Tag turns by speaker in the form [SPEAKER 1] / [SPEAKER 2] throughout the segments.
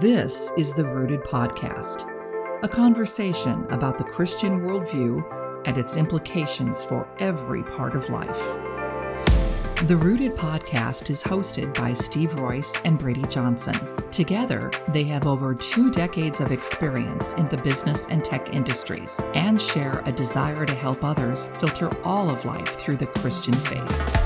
[SPEAKER 1] This is the Rooted Podcast, a conversation about the Christian worldview and its implications for every part of life. The Rooted Podcast is hosted by Steve Royce and Braydee Johnson. Together, they have over two decades of experience in the business and tech industries and share a desire to help others filter all of life through the Christian faith.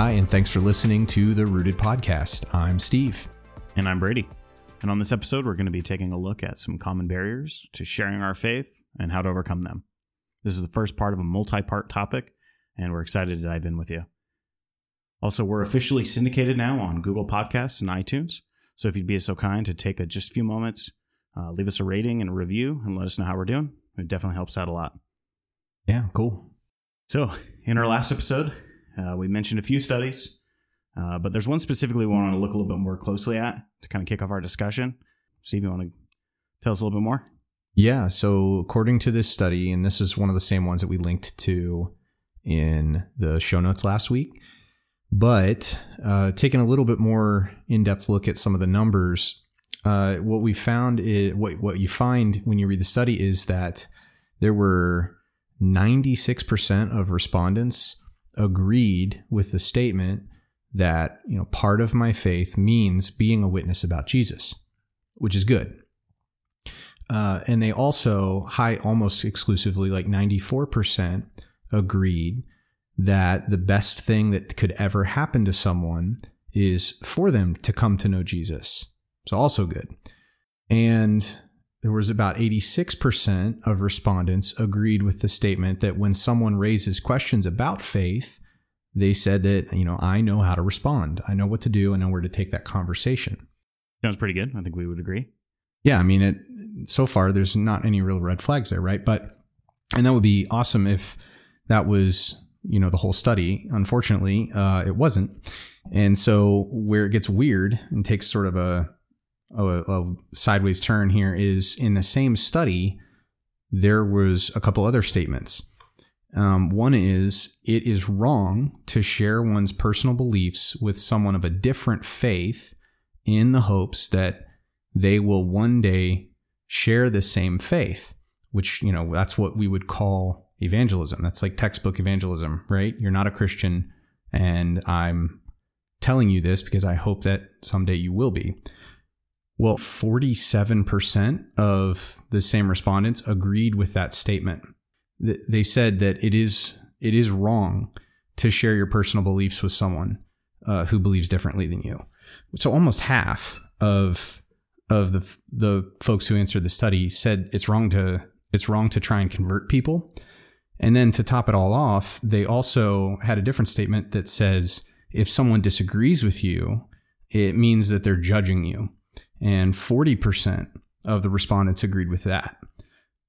[SPEAKER 2] Hi, and thanks for listening to the Rooted Podcast. I'm Steve.
[SPEAKER 3] And I'm Braydee. And on this episode, we're going to be taking a look at some common barriers to sharing our faith and how to overcome them. This is the first part of a multi part topic, and we're excited to dive in with you. Also, we're officially syndicated now on Google Podcasts and iTunes. So if you'd be so kind to take a, just a few moments, uh, leave us a rating and a review, and let us know how we're doing. It definitely helps out a lot.
[SPEAKER 2] Yeah, cool.
[SPEAKER 3] So, in our last episode, uh, we mentioned a few studies, uh, but there's one specifically we want to look a little bit more closely at to kind of kick off our discussion. Steve, you want to tell us a little bit more?
[SPEAKER 2] Yeah. So, according to this study, and this is one of the same ones that we linked to in the show notes last week, but uh, taking a little bit more in depth look at some of the numbers, uh, what we found is what, what you find when you read the study is that there were 96% of respondents agreed with the statement that you know part of my faith means being a witness about Jesus, which is good. Uh, and they also high almost exclusively like 94% agreed that the best thing that could ever happen to someone is for them to come to know Jesus. So also good. And there was about 86% of respondents agreed with the statement that when someone raises questions about faith, they said that, you know, I know how to respond. I know what to do. I know where to take that conversation.
[SPEAKER 3] Sounds pretty good. I think we would agree.
[SPEAKER 2] Yeah. I mean, it, so far, there's not any real red flags there, right? But, and that would be awesome if that was, you know, the whole study. Unfortunately, uh, it wasn't. And so where it gets weird and takes sort of a, a, a sideways turn here is in the same study, there was a couple other statements. Um, one is it is wrong to share one's personal beliefs with someone of a different faith in the hopes that they will one day share the same faith, which, you know, that's what we would call evangelism. That's like textbook evangelism, right? You're not a Christian, and I'm telling you this because I hope that someday you will be. Well, 47% of the same respondents agreed with that statement. They said that it is it is wrong to share your personal beliefs with someone uh, who believes differently than you. So almost half of of the the folks who answered the study said it's wrong to it's wrong to try and convert people. And then to top it all off, they also had a different statement that says if someone disagrees with you, it means that they're judging you and 40% of the respondents agreed with that.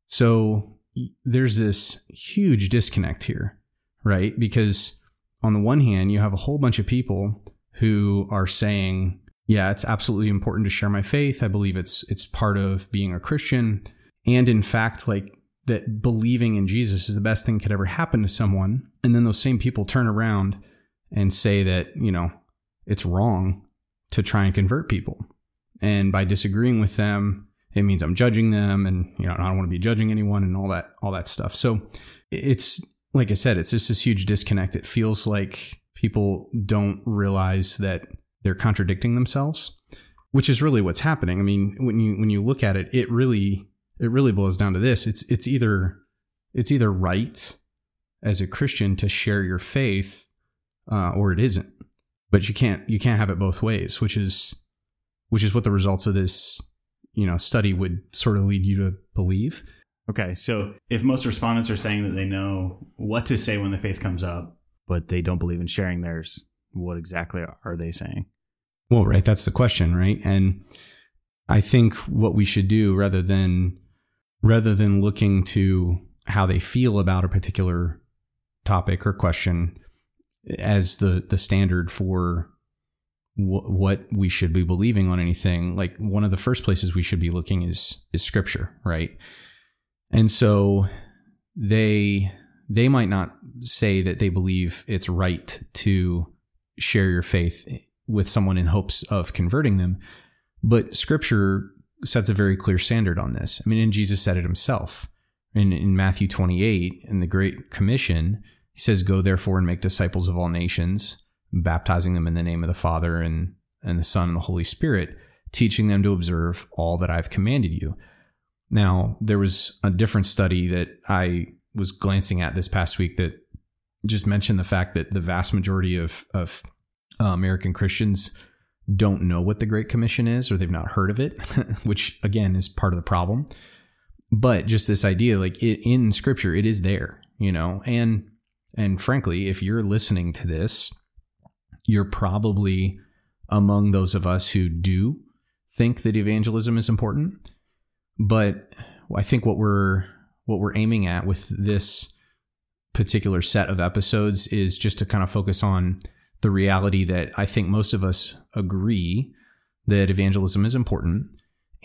[SPEAKER 2] So there's this huge disconnect here, right? Because on the one hand, you have a whole bunch of people who are saying, yeah, it's absolutely important to share my faith. I believe it's it's part of being a Christian. And in fact, like that believing in Jesus is the best thing could ever happen to someone. And then those same people turn around and say that, you know, it's wrong to try and convert people and by disagreeing with them it means i'm judging them and you know i don't want to be judging anyone and all that all that stuff. So it's like i said it's just this huge disconnect. It feels like people don't realize that they're contradicting themselves which is really what's happening. I mean when you when you look at it it really it really boils down to this. It's it's either it's either right as a christian to share your faith uh, or it isn't. But you can't you can't have it both ways which is which is what the results of this you know study would sort of lead you to believe.
[SPEAKER 3] Okay, so if most respondents are saying that they know what to say when the faith comes up, but they don't believe in sharing theirs, what exactly are they saying?
[SPEAKER 2] Well, right, that's the question, right? And I think what we should do rather than rather than looking to how they feel about a particular topic or question as the the standard for wh- what we should be believing on anything, like one of the first places we should be looking is is scripture, right? And so they they might not say that they believe it's right to share your faith with someone in hopes of converting them, but scripture sets a very clear standard on this. I mean, and Jesus said it himself in, in Matthew 28 in the Great Commission. He says, Go therefore and make disciples of all nations, baptizing them in the name of the Father and, and the Son and the Holy Spirit, teaching them to observe all that I've commanded you. Now, there was a different study that I was glancing at this past week that just mentioned the fact that the vast majority of, of uh, American Christians don't know what the Great Commission is or they've not heard of it, which again is part of the problem. But just this idea, like it, in Scripture, it is there, you know, and and frankly, if you're listening to this, you're probably among those of us who do think that evangelism is important. But I think what we're what we're aiming at with this particular set of episodes is just to kind of focus on the reality that I think most of us agree that evangelism is important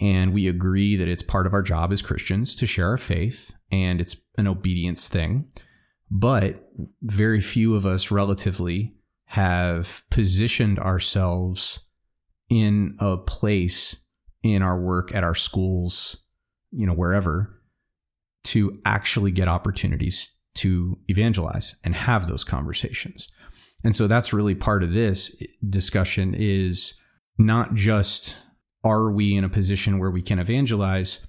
[SPEAKER 2] and we agree that it's part of our job as Christians to share our faith and it's an obedience thing. But very few of us relatively have positioned ourselves in a place in our work at our schools, you know, wherever to actually get opportunities to evangelize and have those conversations. And so that's really part of this discussion is not just are we in a position where we can evangelize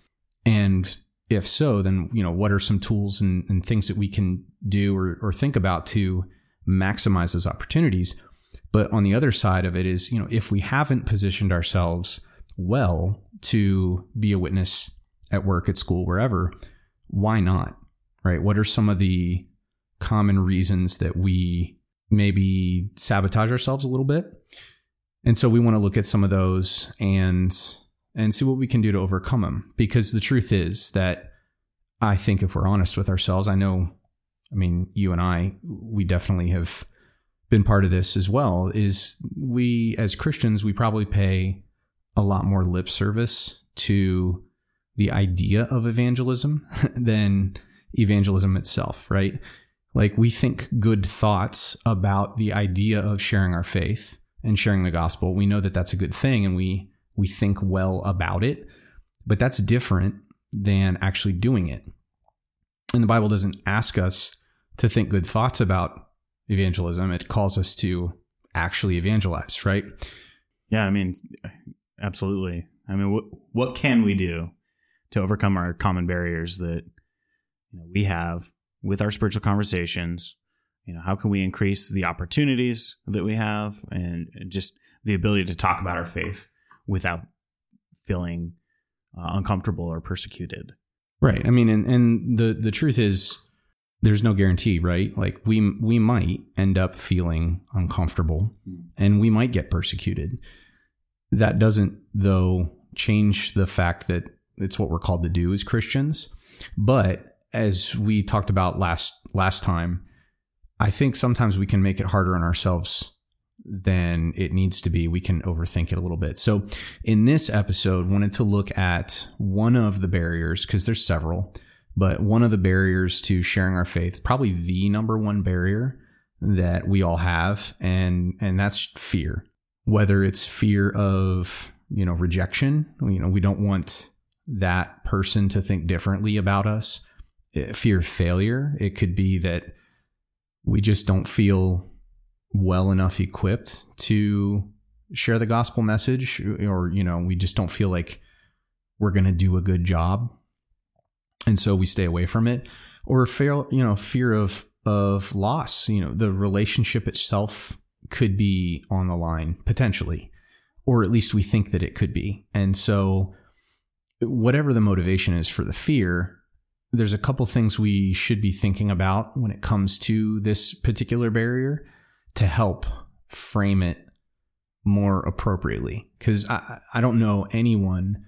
[SPEAKER 2] and if so then you know what are some tools and, and things that we can do or, or think about to maximize those opportunities. But on the other side of it is you know if we haven't positioned ourselves well to be a witness at work at school wherever why not right? What are some of the common reasons that we maybe sabotage ourselves a little bit. And so we want to look at some of those and and see what we can do to overcome them because the truth is that I think if we're honest with ourselves, I know I mean you and I we definitely have been part of this as well is we as Christians we probably pay a lot more lip service to the idea of evangelism than evangelism itself, right? Like we think good thoughts about the idea of sharing our faith and sharing the gospel. We know that that's a good thing and we we think well about it, but that's different than actually doing it. And the Bible doesn't ask us to think good thoughts about evangelism. It calls us to actually evangelize, right?
[SPEAKER 3] Yeah, I mean, absolutely. I mean, what what can we do to overcome our common barriers that you know, we have with our spiritual conversations you know how can we increase the opportunities that we have and just the ability to talk about our faith without feeling uh, uncomfortable or persecuted
[SPEAKER 2] right i mean and, and the the truth is there's no guarantee right like we we might end up feeling uncomfortable hmm. and we might get persecuted that doesn't though change the fact that it's what we're called to do as christians but as we talked about last last time, I think sometimes we can make it harder on ourselves than it needs to be. We can overthink it a little bit. So, in this episode, wanted to look at one of the barriers because there's several, but one of the barriers to sharing our faith, probably the number one barrier that we all have, and and that's fear. Whether it's fear of you know rejection, you know we don't want that person to think differently about us eh, fear of failure. It could be that we just don't feel well enough equipped to share the gospel message or you know we just don't feel like we're going to do a good job and so we stay away from it or fail you know fear of of loss you know the relationship itself could be on the line potentially or at least we think that it could be. And so whatever the motivation is for the fear there's a couple things we should be thinking about when it comes to this particular barrier to help frame it more appropriately. Because I, I don't know anyone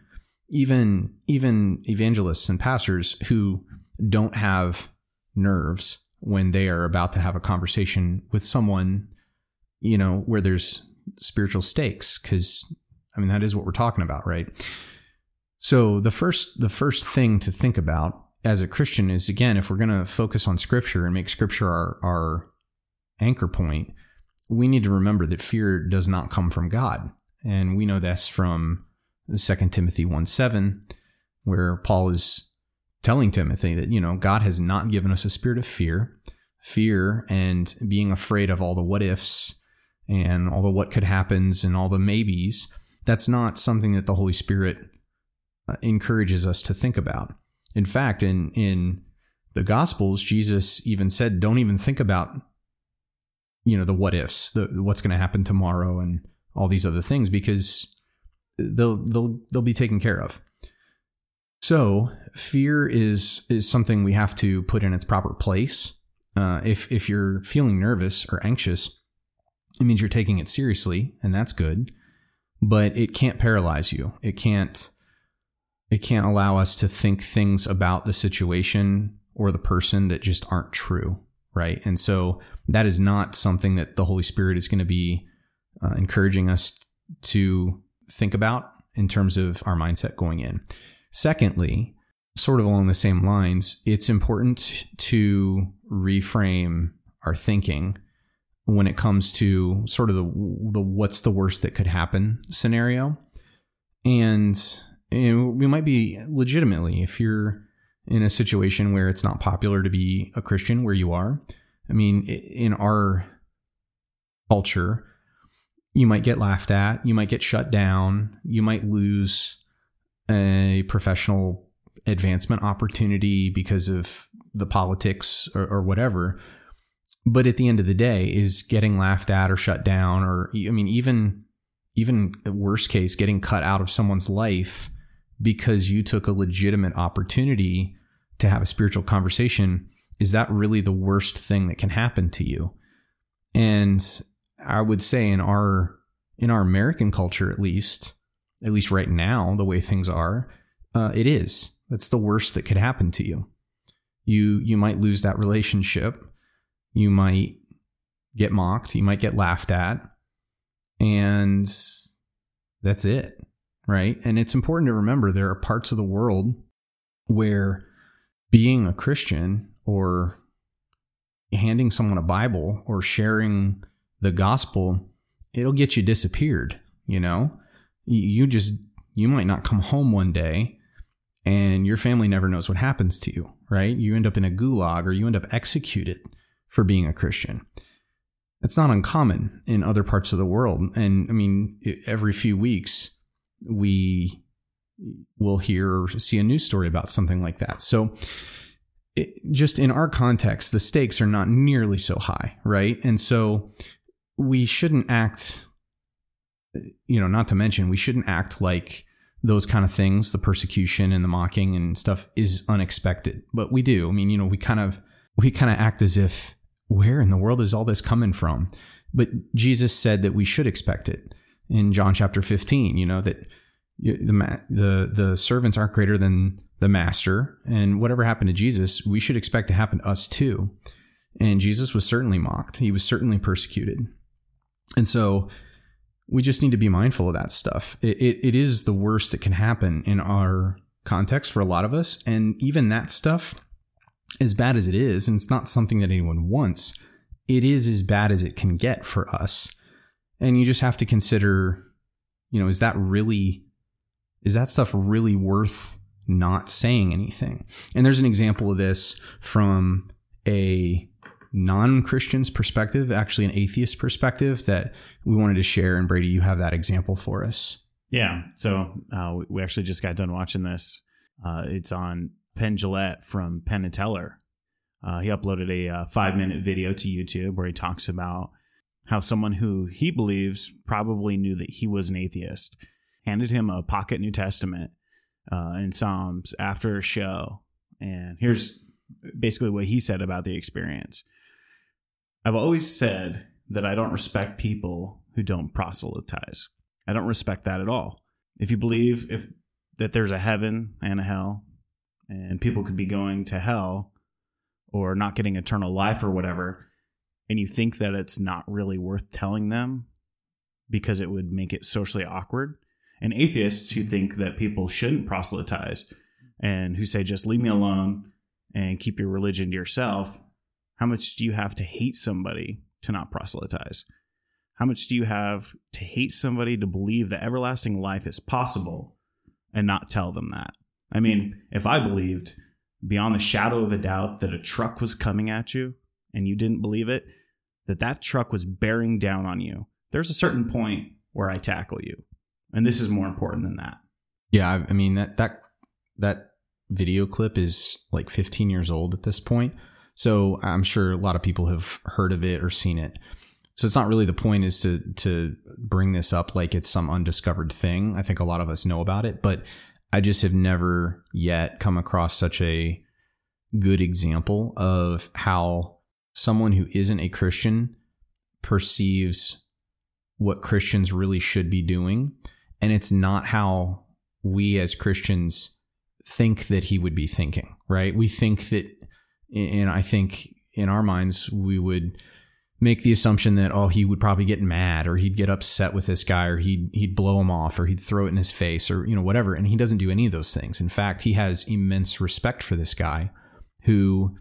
[SPEAKER 2] even even evangelists and pastors who don't have nerves when they are about to have a conversation with someone you know where there's spiritual stakes because I mean that is what we're talking about, right? So the first the first thing to think about as a Christian is again, if we're going to focus on Scripture and make Scripture our our anchor point, we need to remember that fear does not come from God, and we know this from 2 Timothy one seven, where Paul is telling Timothy that you know God has not given us a spirit of fear, fear and being afraid of all the what ifs and all the what could happens and all the maybes. That's not something that the Holy Spirit uh, encourages us to think about. In fact, in in the Gospels, Jesus even said, "Don't even think about, you know, the what ifs, the what's going to happen tomorrow, and all these other things, because they'll they'll they'll be taken care of." So, fear is is something we have to put in its proper place. Uh, if if you're feeling nervous or anxious, it means you're taking it seriously, and that's good. But it can't paralyze you. It can't it can't allow us to think things about the situation or the person that just aren't true, right? And so that is not something that the Holy Spirit is going to be uh, encouraging us to think about in terms of our mindset going in. Secondly, sort of along the same lines, it's important to reframe our thinking when it comes to sort of the the what's the worst that could happen scenario. And and we might be legitimately if you're in a situation where it's not popular to be a Christian where you are. I mean, in our culture, you might get laughed at, you might get shut down, you might lose a professional advancement opportunity because of the politics or, or whatever. But at the end of the day, is getting laughed at or shut down, or I mean, even even worst case, getting cut out of someone's life because you took a legitimate opportunity to have a spiritual conversation, is that really the worst thing that can happen to you? And I would say in our in our American culture, at least, at least right now, the way things are, uh, it is. That's the worst that could happen to you. You you might lose that relationship. You might get mocked. You might get laughed at, and that's it right? And it's important to remember there are parts of the world where being a Christian or handing someone a Bible or sharing the gospel, it'll get you disappeared, you know? You just, you might not come home one day and your family never knows what happens to you, right? You end up in a gulag or you end up executed for being a Christian. It's not uncommon in other parts of the world. And I mean, every few weeks, we will hear or see a news story about something like that. So, it, just in our context, the stakes are not nearly so high, right? And so we shouldn't act, you know, not to mention, we shouldn't act like those kind of things, the persecution and the mocking and stuff is unexpected. But we do. I mean, you know, we kind of we kind of act as if where in the world is all this coming from? But Jesus said that we should expect it in John chapter 15, you know, that the, the, the servants aren't greater than the master. And whatever happened to Jesus, we should expect to happen to us too. And Jesus was certainly mocked, he was certainly persecuted. And so we just need to be mindful of that stuff. It, it, it is the worst that can happen in our context for a lot of us. And even that stuff, as bad as it is, and it's not something that anyone wants, it is as bad as it can get for us and you just have to consider you know is that really is that stuff really worth not saying anything and there's an example of this from a non-christian's perspective actually an atheist perspective that we wanted to share. And Braydee you have that example for us.
[SPEAKER 3] Yeah. So uh, we actually just got done watching this. Uh, it's on penn Jillette from penn and teller. Uh, he uploaded a uh, five minute video to youtube where he talks about how someone who he believes probably knew that he was an atheist handed him a pocket New Testament uh, in Psalms after a show. And here's basically what he said about the experience. I've always said that I don't respect people who don't proselytize. I don't respect that at all. If you believe if that there's a heaven and a hell and people could be going to hell or not getting eternal life or whatever, and you think that it's not really worth telling them, because it would make it socially awkward. And atheists who think that people shouldn't proselytize and who say, just leave me alone and keep your religion to yourself. How much do you have to hate somebody to not proselytize? How much do you have to hate somebody to believe that everlasting life is possible and not tell them that? I mean, if I believed beyond the shadow of a doubt that a truck was coming at you and you didn't believe it, that that truck was bearing down on you, there's a certain point where I tackle you. And this is more important than that.
[SPEAKER 2] Yeah, I mean that that that video clip is like 15 years old at this point. So I'm sure a lot of people have heard of it or seen it. So it's not really the point is to to bring this up like it's some undiscovered thing. I think a lot of us know about it, but I just have never yet come across such a good example of how someone who isn't a Christian perceives what Christians really should be doing. And it's not how we as Christians think that he would be thinking, right? We think that, and I think in our minds, we would make the assumption that oh he would probably get mad or he'd get upset with this guy or he'd he'd blow him off or he'd throw it in his face or you know whatever. And he doesn't do any of those things. In fact he has immense respect for this guy who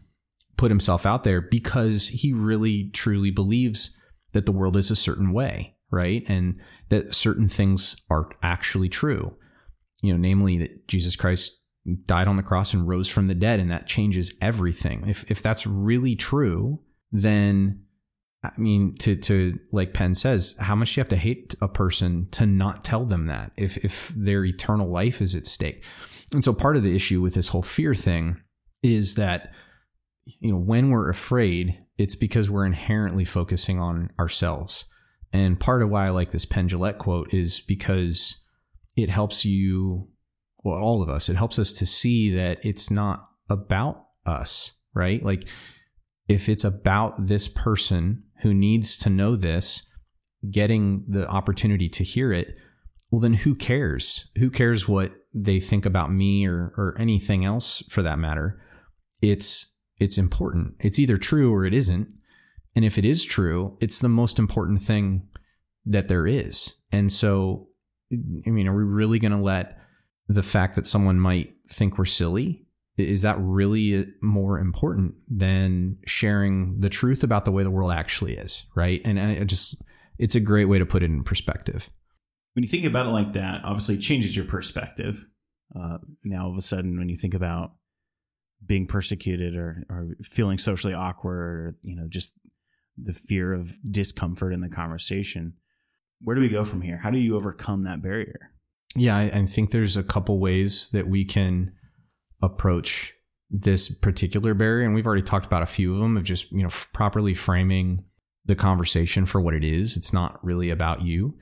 [SPEAKER 2] put himself out there because he really truly believes that the world is a certain way right? And that certain things are actually true. You know namely that Jesus Christ died on the cross and rose from the dead and that changes everything if if that's really true then I mean, to to like Penn says, how much do you have to hate a person to not tell them that if if their eternal life is at stake? And so part of the issue with this whole fear thing is that you know when we're afraid, it's because we're inherently focusing on ourselves. And part of why I like this Penn quote is because it helps you, well, all of us, it helps us to see that it's not about us, right? Like if it's about this person who needs to know this getting the opportunity to hear it, well, then who cares? Who cares what they think about me or, or anything else for that matter? It's, it's important. It's either true or it isn't. And if it is true, it's the most important thing that there is. And so, I mean, are we really going to let the fact that someone might think we're silly is that really more important than sharing the truth about the way the world actually is right? And, and it just it's a great way to put it in perspective.
[SPEAKER 3] When you think about it like that obviously it changes your perspective. Uh, now all of a sudden when you think about being persecuted or, or feeling socially awkward or you know just the fear of discomfort in the conversation where do we go from here? How do you overcome that barrier
[SPEAKER 2] yeah I, I think there's a couple ways that we can approach this particular barrier and we've already talked about a few of them of just you know f- properly framing the conversation for what it is. It's not really about you.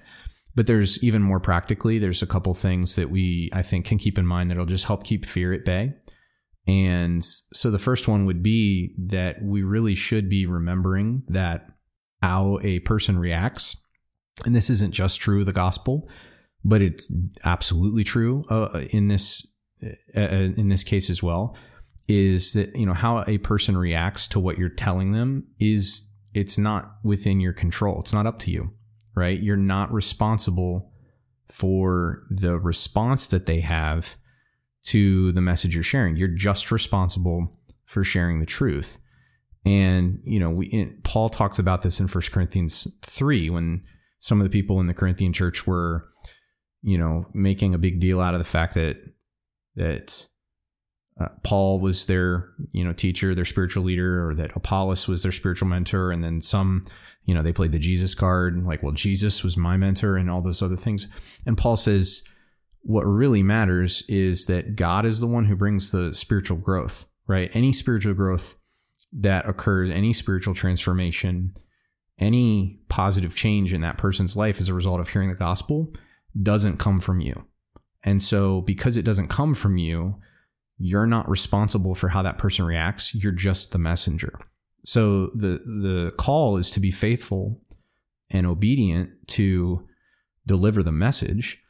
[SPEAKER 2] But there's even more practically there's a couple things that we i think can keep in mind that'll just help keep fear at bay. And so the first one would be that we really should be remembering that how a person reacts. And this isn't just true of the gospel but it's absolutely true uh, in this uh, uh, in this case as well is that you know how a person reacts to what you're telling them is it's not within your control. It's not up to you right? You're not responsible for the response that they have to the message you're sharing. You're just responsible for sharing the truth. And you know we in, paul talks about this in 1 corinthians 3 when some of the people in the corinthian church were you know making a big deal out of the fact that that uh, Paul was their you know teacher, their spiritual leader, or that Apollos was their spiritual mentor, and then some you know they played the Jesus card, like well Jesus was my mentor, and all those other things. And Paul says what really matters is that God is the one who brings the spiritual growth, right? Any spiritual growth that occurs, any spiritual transformation, any positive change in that person's life as a result of hearing the gospel doesn't come from you. And so, because it doesn't come from you, you're not responsible for how that person reacts. You're just the messenger. So the the call is to be faithful and obedient to deliver the message,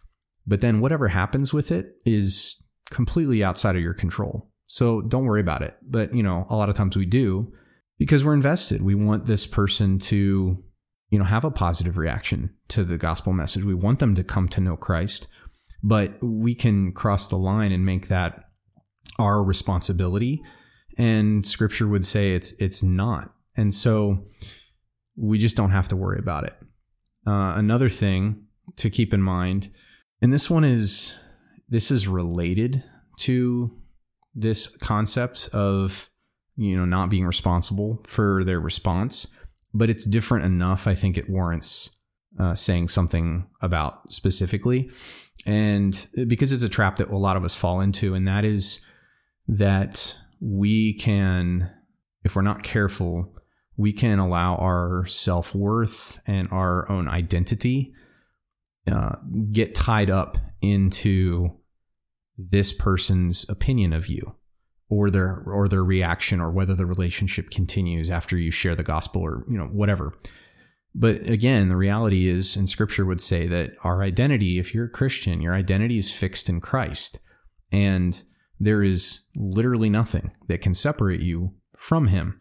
[SPEAKER 2] but then whatever happens with it is completely outside of your control. So don't worry about it. But you know, a lot of times we do because we're invested. We want this person to you know, have a positive reaction to the gospel message. We want them to come to know Christ, but we can cross the line and make that our responsibility. And scripture would say it's it's not. And so we just don't have to worry about it. Uh, another thing to keep in mind, and this one is this is related to this concept of you know not being responsible for their response but it's different enough i think it warrants uh, saying something about specifically. And because it's a trap that a lot of us fall into and that is that we can if we're not careful we can allow our self-worth and our own identity uh, get tied up into this person's opinion of you or their or their reaction or whether the relationship continues after you share the gospel or you know whatever. But again the reality is and scripture would say that our identity if you're a christian your identity is fixed in christ. And there is literally nothing that can separate you from him.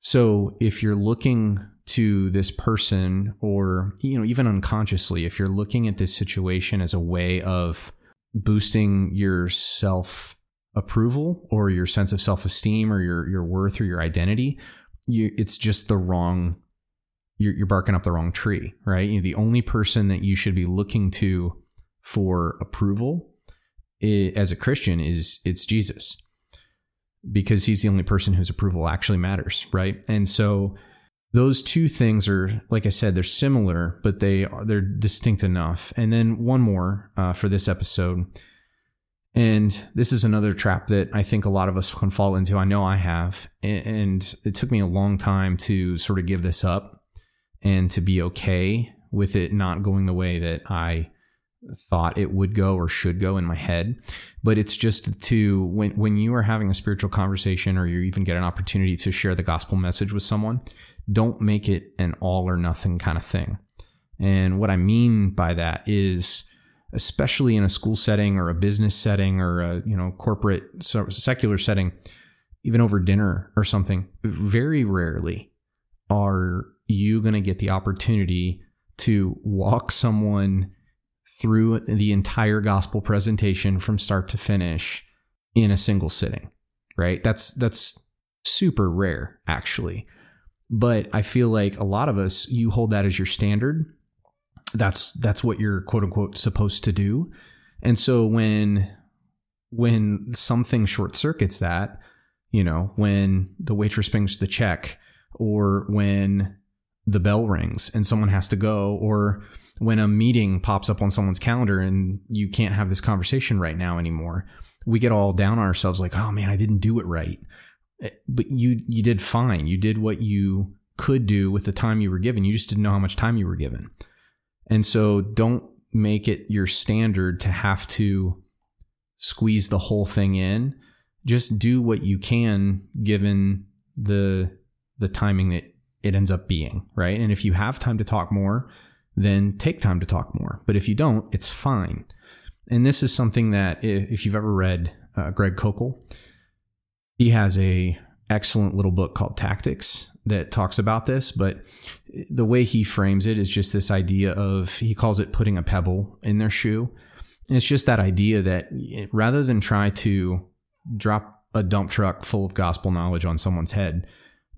[SPEAKER 2] So if you're looking to this person or you know even unconsciously if you're looking at this situation as a way of boosting your self approval or your sense of self esteem or your your worth or your identity, you, it's just the wrong. You're, you're barking up the wrong tree, right? You know, the only person that you should be looking to for approval as a Christian is it's Jesus, because he's the only person whose approval actually matters, right? And so those two things are like i said they're similar but they are they're distinct enough and then one more uh, for this episode and this is another trap that i think a lot of us can fall into. I know i have. And it took me a long time to sort of give this up and to be okay with it not going the way that i thought it would go or should go in my head. But it's just to when when you are having a spiritual conversation or you even get an opportunity to share the gospel message with someone don't make it an all or nothing kind of thing. And what I mean by that is, especially in a school setting or a business setting or a you know corporate secular setting, even over dinner or something, very rarely are you going to get the opportunity to walk someone through the entire gospel presentation from start to finish in a single sitting right that's that's super rare actually but I feel like a lot of us, you hold that as your standard. That's that's what you're quote unquote supposed to do. And so when when something short circuits that, you know, when the waitress brings the check or when the bell rings and someone has to go or when a meeting pops up on someone's calendar and you can't have this conversation right now anymore we get all down on ourselves like oh man i didn't do it right eh, but you you did fine. You did what you could do with the time you were given. You just didn't know how much time you were given. And so don't make it your standard to have to squeeze the whole thing in. Just do what you can given the the timing that it ends up being, right? And if you have time to talk more, then take time to talk more. But if you don't, it's fine. And this is something that if you've ever read uh, Greg Koukl, he has a excellent little book called Tactics that talks about this, but the way he frames it is just this idea of he calls it putting a pebble in their shoe. And it's just that idea that rather than try to drop a dump truck full of gospel knowledge on someone's head,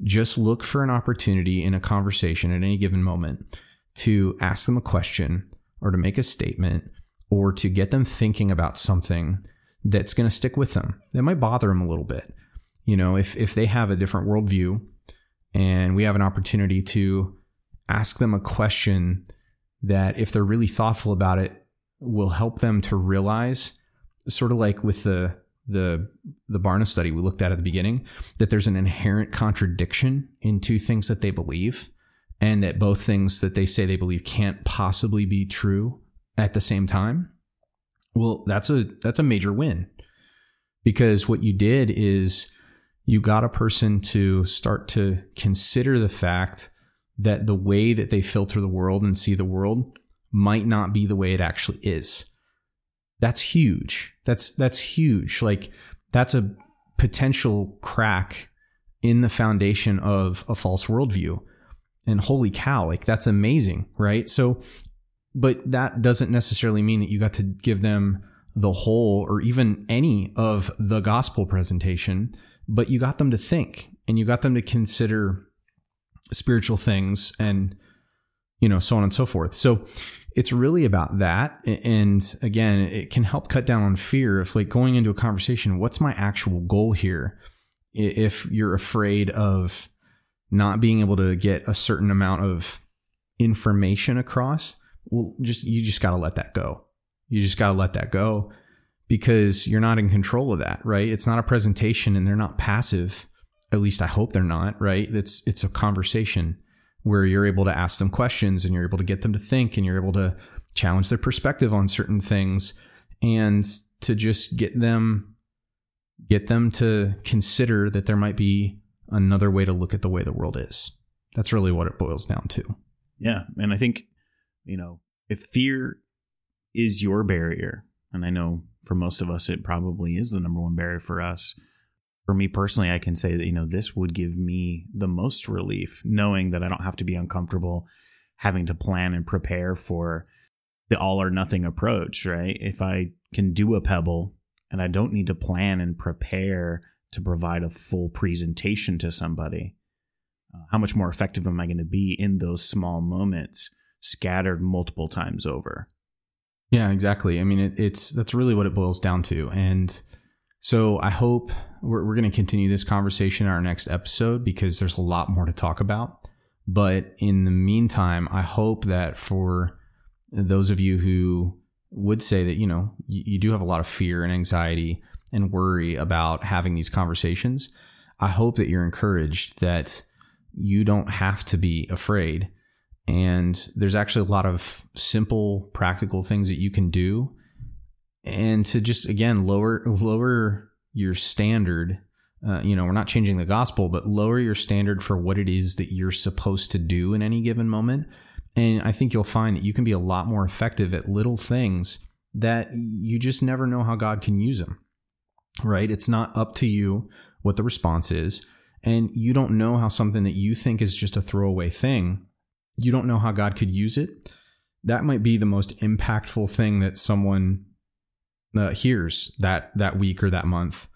[SPEAKER 2] just look for an opportunity in a conversation at any given moment to ask them a question or to make a statement or to get them thinking about something that's going to stick with them. That might bother them a little bit you know, if if they have a different worldview and we have an opportunity to ask them a question that if they're really thoughtful about it will help them to realize sort of like with the the the Barna study we looked at at the beginning that there's an inherent contradiction in two things that they believe and that both things that they say they believe can't possibly be true at the same time. Well that's a that's a major win because what you did is you got a person to start to consider the fact that the way that they filter the world and see the world might not be the way it actually is. That's huge. That's that's huge. Like that's a potential crack in the foundation of a false worldview. and holy cow, like that's amazing, right? So, but that doesn't necessarily mean that you got to give them the whole or even any of the gospel presentation, but you got them to think and you got them to consider spiritual things and you know so on and so forth. So it's really about that. And again it can help cut down on fear if like going into a conversation what's my actual goal here? If you're afraid of not being able to get a certain amount of information across well just you just got to let that go. You just got to let that go because you're not in control of that right it's not a presentation and they're not passive at least i hope they're not right it's it's a conversation where you're able to ask them questions and you're able to get them to think and you're able to challenge their perspective on certain things and to just get them get them to consider that there might be another way to look at the way the world is. That's really what it boils down to.
[SPEAKER 3] Yeah, and I think you know, if fear is your barrier, and I know for most of us it probably is the number one barrier for us, for me personally, I can say that, you know, this would give me the most relief knowing that I don't have to be uncomfortable having to plan and prepare for the all or nothing approach, right? If I can do a pebble and I don't need to plan and prepare to provide a full presentation to somebody, uh, how much more effective am I going to be in those small moments scattered multiple times over?
[SPEAKER 2] Yeah, exactly. I mean, it, it's that's really what it boils down to. And so I hope we're, we're going to continue this conversation in our next episode because there's a lot more to talk about. But in the meantime, I hope that for those of you who would say that, you know, you, you do have a lot of fear and anxiety and worry about having these conversations, I hope that you're encouraged that you don't have to be afraid. And there's actually a lot of simple, practical things that you can do. And to just again lower lower your standard uh, you know we're not changing the gospel but lower your standard for what it is that you're supposed to do in any given moment. And i think you'll find that you can be a lot more effective at little things that you just never know how god can use them right? It's not up to you what the response is. And you don't know how something that you think is just a throwaway thing you don't know how god could use it that might be the most impactful thing that someone uh, hears that that week or that month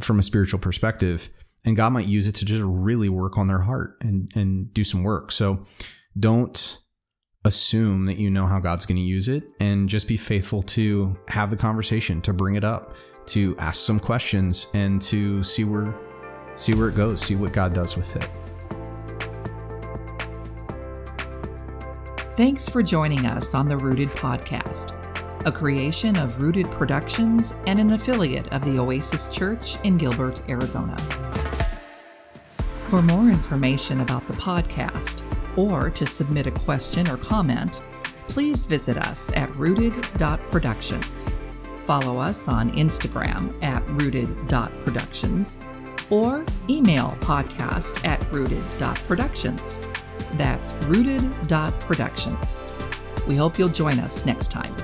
[SPEAKER 2] from a spiritual perspective and God might use it to just really work on their heart and and do some work. So don't assume that you know how God's going to use it and just be faithful to have the conversation, to bring it up, to ask some questions and to see where see where it goes, see what God does with it.
[SPEAKER 1] Thanks for joining us on the Rooted podcast a creation of Rooted Productions and an affiliate of the Oasis Church in Gilbert, Arizona. For more information about the podcast or to submit a question or comment, please visit us at rooted.productions. Follow us on Instagram at rooted.productions or email podcast at rooted.productions. That's rooted.productions. We hope you'll join us next time.